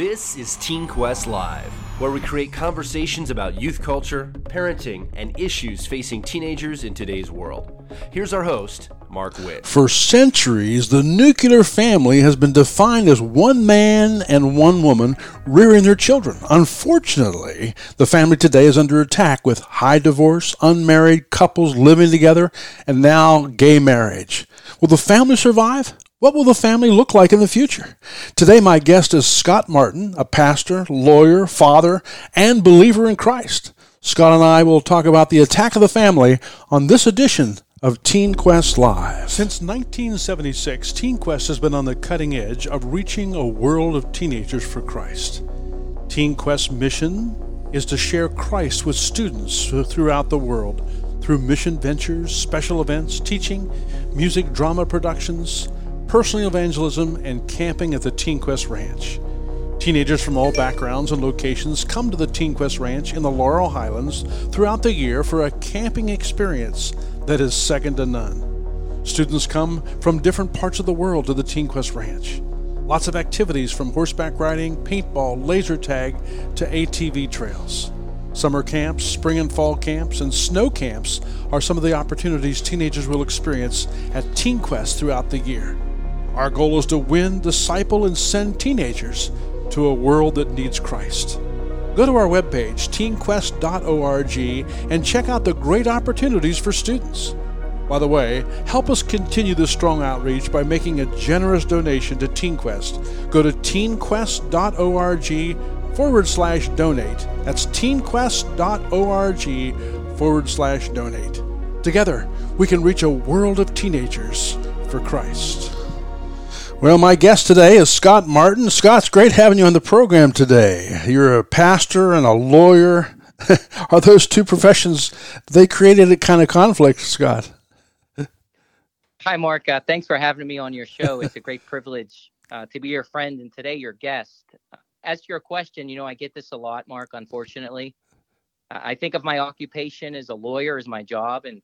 This is Teen Quest Live, where we create conversations about youth culture, parenting, and issues facing teenagers in today's world. Here's our host, Mark Witt. For centuries, the nuclear family has been defined as one man and one woman rearing their children. Unfortunately, the family today is under attack with high divorce, unmarried couples living together, and now gay marriage. Will the family survive? What will the family look like in the future? Today, my guest is Scott Martin, a pastor, lawyer, father, and believer in Christ. Scott and I will talk about the attack of the family on this edition of Teen Quest Live. Since 1976, Teen Quest has been on the cutting edge of reaching a world of teenagers for Christ. Teen Quest's mission is to share Christ with students throughout the world through mission ventures, special events, teaching, music drama productions, personal evangelism, and camping at the Teen Quest Ranch. Teenagers from all backgrounds and locations come to the Teen Quest Ranch in the Laurel Highlands throughout the year for a camping experience that is second to none. Students come from different parts of the world to the Teen Quest Ranch. Lots of activities from horseback riding, paintball, laser tag to ATV trails. Summer camps, spring and fall camps, and snow camps are some of the opportunities teenagers will experience at Teen Quest throughout the year. Our goal is to win, disciple, and send teenagers to a world that needs Christ. Go to our webpage, teenquest.org, and check out the great opportunities for students. By the way, help us continue this strong outreach by making a generous donation to TeenQuest. Go to teenquest.org forward slash donate. That's teenquest.org forward slash donate. Together, we can reach a world of teenagers for Christ. Well, my guest today is Scott Martin. Scott's great having you on the program today. You're a pastor and a lawyer. Are those two professions, they created a kind of conflict, Scott? Hi, Mark. Uh, thanks for having me on your show. It's a great privilege uh, to be your friend and today your guest. As to your question, you know, I get this a lot, Mark, unfortunately. I think of my occupation as a lawyer as my job and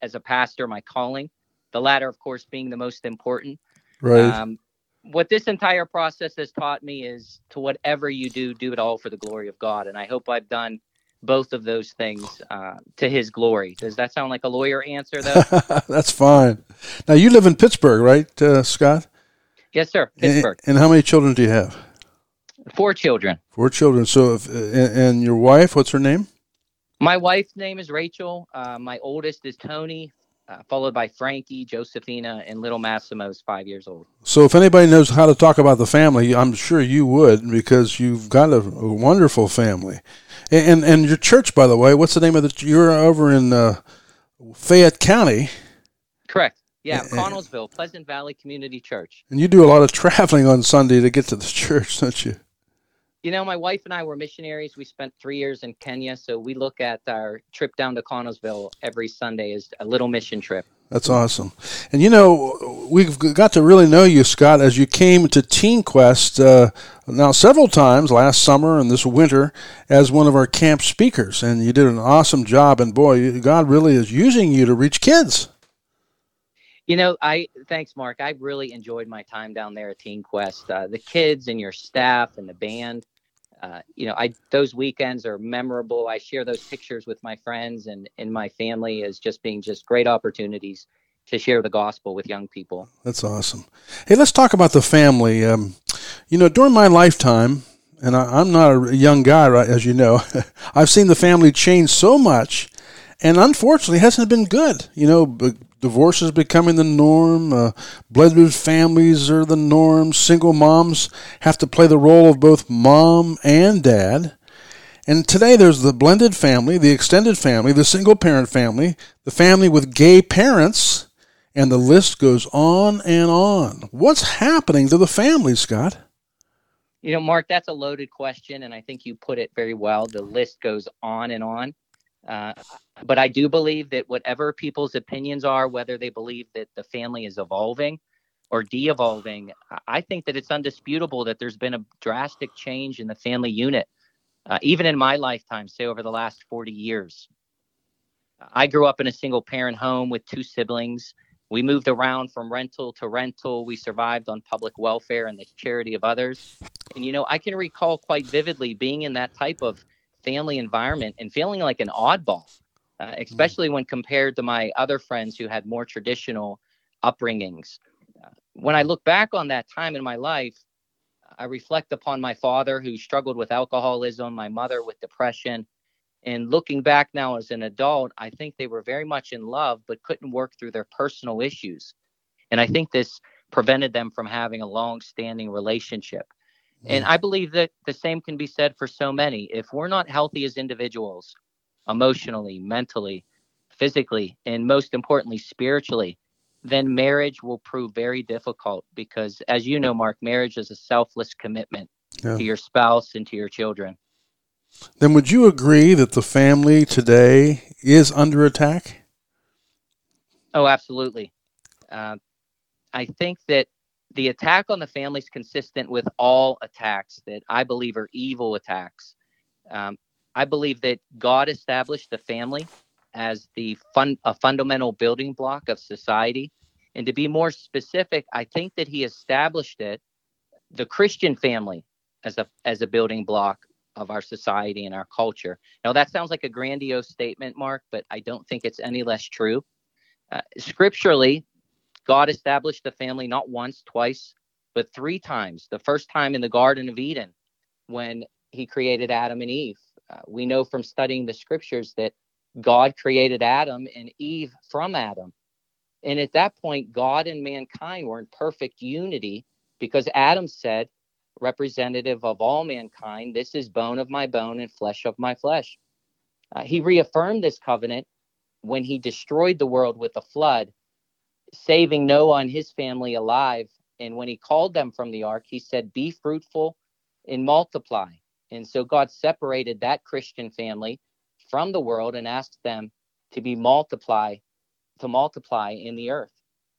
as a pastor, my calling. The latter, of course, being the most important. Right. Um, what this entire process has taught me is to whatever you do, do it all for the glory of God. And I hope I've done both of those things uh, to His glory. Does that sound like a lawyer answer, though? That's fine. Now you live in Pittsburgh, right, uh, Scott? Yes, sir. Pittsburgh. And, and, how many children do you have? Four children. Four children. So, if, and, and, your wife, what's her name? My wife's name is Rachel. Uh, my oldest is Tony uh, followed by Frankie, Josephina, and little Massimo's five years old. So, if anybody knows how to talk about the family, I'm sure you would because you've got a, a wonderful family. And, and, and your church, by the way, what's the name of the? You're over in uh, Fayette County. Correct. Yeah, Connellsville, Pleasant Valley Community Church. And you do a lot of traveling on Sunday to get to the church, don't you? You know, my wife and I were missionaries. We spent three years in Kenya, so we look at our trip down to Connellsville every Sunday as a little mission trip. That's awesome. And you know, we've got to really know you, Scott, as you came to Teen Quest uh, now several times last summer and this winter as one of our camp speakers. And you did an awesome job. And boy, God really is using you to reach kids. You know, I thanks, Mark. I really enjoyed my time down there at Teen Quest. Uh, the kids and your staff and the band. Uh, you know, I those weekends are memorable. I share those pictures with my friends and and my family as just being just great opportunities to share the gospel with young people. That's awesome. Hey, let's talk about the family. Um, you know, during my lifetime, and I, am not a young guy, right, as you know, I've seen the family change so much, and unfortunately, hasn't been good. You know, divorce is becoming the norm. Uh, blended families are the norm. Single moms have to play the role of both mom and dad. And today there's the blended family, the extended family, the single parent family, the family with gay parents, and the list goes on and on. What's happening to the family, Scott? You know, Mark, that's a loaded question, and I think you put it very well. The list goes on and on. Uh, but I do believe that whatever people's opinions are, whether they believe that the family is evolving or de-evolving, I think that it's undisputable that there's been a drastic change in the family unit, uh, even in my lifetime, say over the last 40 years. I grew up in a single parent home with two siblings. We moved around from rental to rental. We survived on public welfare and the charity of others. And, you know, I can recall quite vividly being in that type of family environment and feeling like an oddball, uh, mm. especially mm. when compared to my other friends who had more traditional upbringings. Uh, when I look back on that time in my life, I reflect upon my father who struggled with alcoholism, my mother with depression. And looking back now as an adult, I think they were very much in love, but couldn't work through their personal issues. And I think this prevented them from having a long standing relationship. And I believe that the same can be said for so many. If we're not healthy as individuals, emotionally, mentally, physically, and most importantly, spiritually, then marriage will prove very difficult because, as you know, Mark, marriage is a selfless commitment yeah. to your spouse and to your children. Then, would you agree that the family today is under attack? Oh, absolutely. Uh, I think that the attack on the family is consistent with all attacks that I believe are evil attacks. Um, I believe that God established the family as the fun, a fundamental building block of society. And to be more specific, I think that he established it, the Christian family, as a as a building block of our society and our culture. Now that sounds like a grandiose statement, Mark, but I don't think it's any less true. Uh, scripturally, God established the family not once, twice, but three times. The first time in the Garden of Eden when he created Adam and Eve. Uh, we know from studying the scriptures that God created Adam and Eve from Adam. And at that point, God and mankind were in perfect unity because Adam said, representative of all mankind, this is bone of my bone and flesh of my flesh. Uh, he reaffirmed this covenant when he destroyed the world with a flood saving Noah and his family alive. And when he called them from the ark, he said, Be fruitful and multiply. And so God separated that Christian family from the world and asked them to be multiply, to multiply in the earth.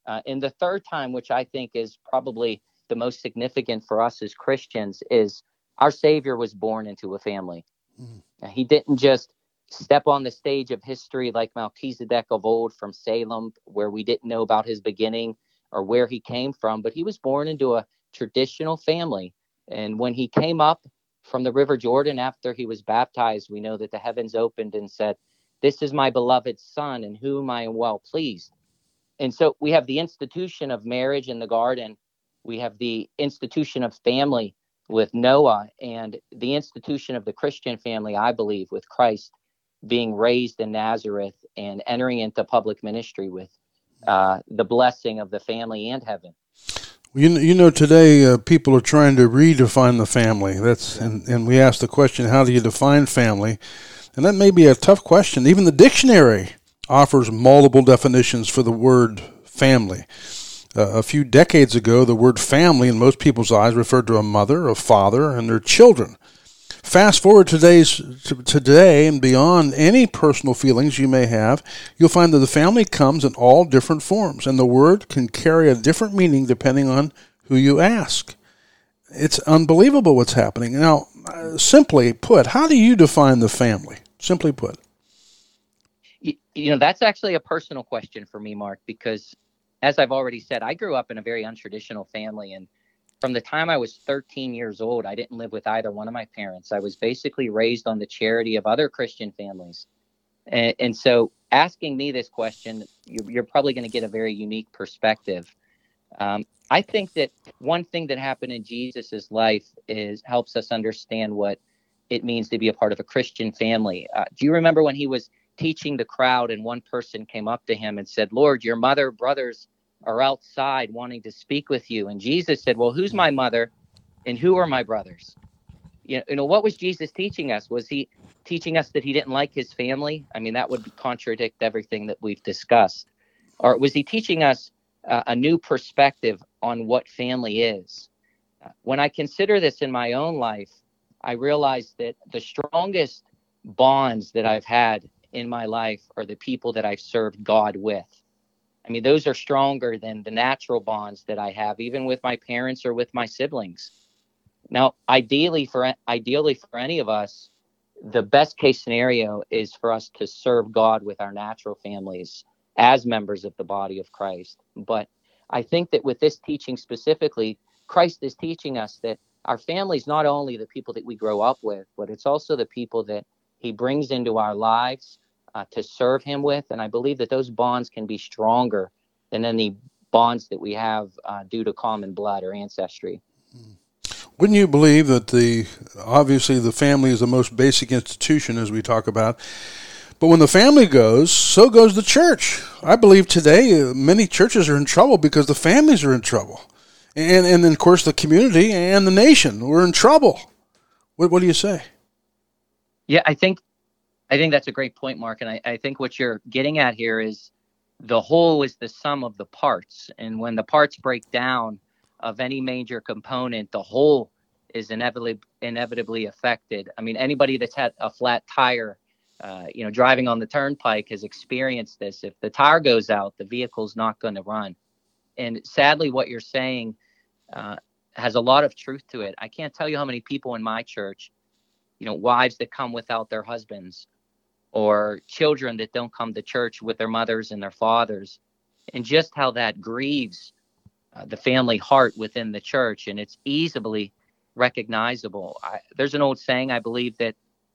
Uh, and the third time, which I think is probably the most significant for us as Christians, is our Savior was born into a family. Mm-hmm. He didn't just step on the stage of history like Melchizedek of old from Salem, where we didn't know about his beginning or where he came from, but he was born into a traditional family. And when he came up from the River Jordan after he was baptized, we know that the heavens opened and said, This is my beloved Son, in whom I am well pleased. And so we have the institution of marriage in the garden, we have the institution of family with Noah, and the institution of the Christian family, I believe, with Christ being raised in Nazareth and entering into public ministry with uh, the blessing of the family and heaven. You know, you know today uh, people are trying to redefine the family. That's and, and we ask the question, how do you define family? And that may be a tough question. Even the dictionary offers multiple definitions for the word family. Uh, a few decades ago, the word family in most people's eyes referred to a mother, a father, and their children. Fast forward today's to today and beyond any personal feelings you may have, you'll find that the family comes in all different forms, and the word can carry a different meaning depending on who you ask. It's unbelievable what's happening. Now, simply put, how do you define the family? Simply put. You, you know, that's actually a personal question for me, Mark, because as I've already said, I grew up in a very untraditional family and from the time I was 13 years old, I didn't live with either one of my parents. I was basically raised on the charity of other Christian families. And, and so, asking me this question, you're, you're probably going to get a very unique perspective. Um, I think that one thing that happened in Jesus's life is helps us understand what it means to be a part of a Christian family. Uh, do you remember when he was teaching the crowd and one person came up to him and said, "Lord, your mother, brothers, are outside wanting to speak with you. And Jesus said, Well, who's my mother and who are my brothers? You know, you know, what was Jesus teaching us? Was he teaching us that he didn't like his family? I mean, that would contradict everything that we've discussed. Or was he teaching us uh, a new perspective on what family is? When I consider this in my own life, I realize that the strongest bonds that I've had in my life are the people that I've served God with. I mean, those are stronger than the natural bonds that I have, even with my parents or with my siblings. Now, ideally for ideally for any of us, the best case scenario is for us to serve God with our natural families as members of the body of Christ. But I think that with this teaching specifically, Christ is teaching us that our family is not only the people that we grow up with, but it's also the people that He brings into our lives uh, to serve Him with. And I believe that those bonds can be stronger than any bonds that we have uh, due to common blood or ancestry. Wouldn't you believe that the obviously the family is the most basic institution as we talk about, but when the family goes, so goes the church. I believe today uh, many churches are in trouble because the families are in trouble, and and then of course the community and the nation we're in trouble. What what do you say? Yeah, I think I think that's a great point, Mark, and I, I think what you're getting at here is the whole is the sum of the parts, and when the parts break down of any major component, the whole is inevitably inevitably affected. I mean, anybody that's had a flat tire, uh, you know, driving on the turnpike has experienced this. If the tire goes out, the vehicle's not going to run. And sadly, what you're saying uh, has a lot of truth to it. I can't tell you how many people in my church, you know, wives that come without their husbands, or children that don't come to church with their mothers and their fathers, and just how that grieves uh, the family heart within the church, and it's easily recognizable. I, there's an old saying, I believe, that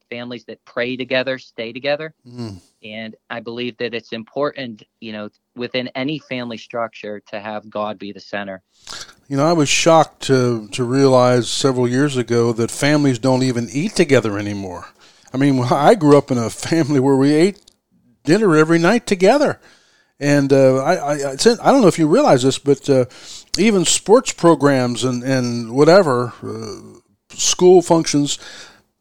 families that pray together stay together. Mm. And I believe that it's important, you know, within any family structure to have God be the center. You know, I was shocked to, to realize several years ago that families don't even eat together anymore. I mean, I grew up in a family where we ate dinner every night together. And uh, I, I, I don't know if you realize this, but uh, even sports programs and, and whatever, uh, school functions,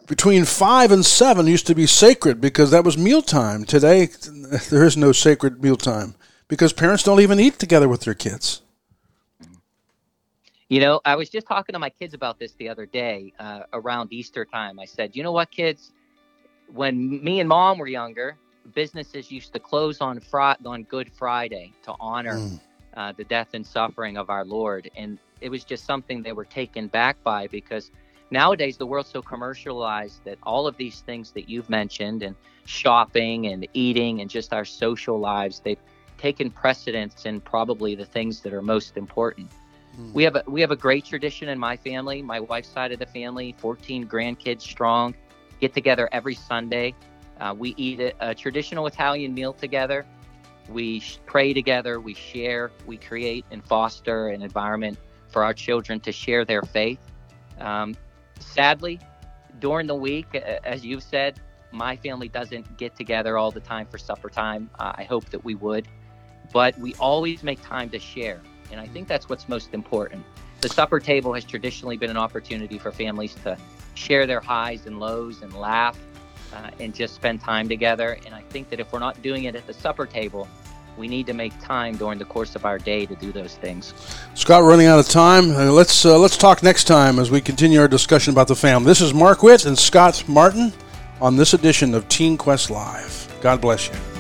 between five and seven used to be sacred because that was mealtime. Today, there is no sacred mealtime because parents don't even eat together with their kids. You know, I was just talking to my kids about this the other day uh, around Easter time. I said, you know what, kids? When me and mom were younger, businesses used to close on Friday, on Good Friday to honor mm. uh, the death and suffering of our Lord, and it was just something they were taken back by because nowadays the world's so commercialized that all of these things that you've mentioned and shopping and eating and just our social lives they've taken precedence in probably the things that are most important. Mm. We have a we have a great tradition in my family, my wife's side of the family, 14 grandkids strong, get together every Sunday uh, we eat a, a, traditional Italian meal together. We sh- pray together. We share. We create and foster an environment for our children to share their faith. Um, sadly, during the week, as you've said, my family doesn't get together all the time for supper time. Uh, I hope that we would, but we always make time to share. And I think that's what's most important. The supper table has traditionally been an opportunity for families to share their highs and lows and laugh uh, and just spend time together. And I think that if we're not doing it at the supper table, we need to make time during the course of our day to do those things. Scott, running out of time. Uh, let's uh, let's talk next time as we continue our discussion about the family. This is Mark Witt and Scott Martin on this edition of Teen Quest Live. God bless you.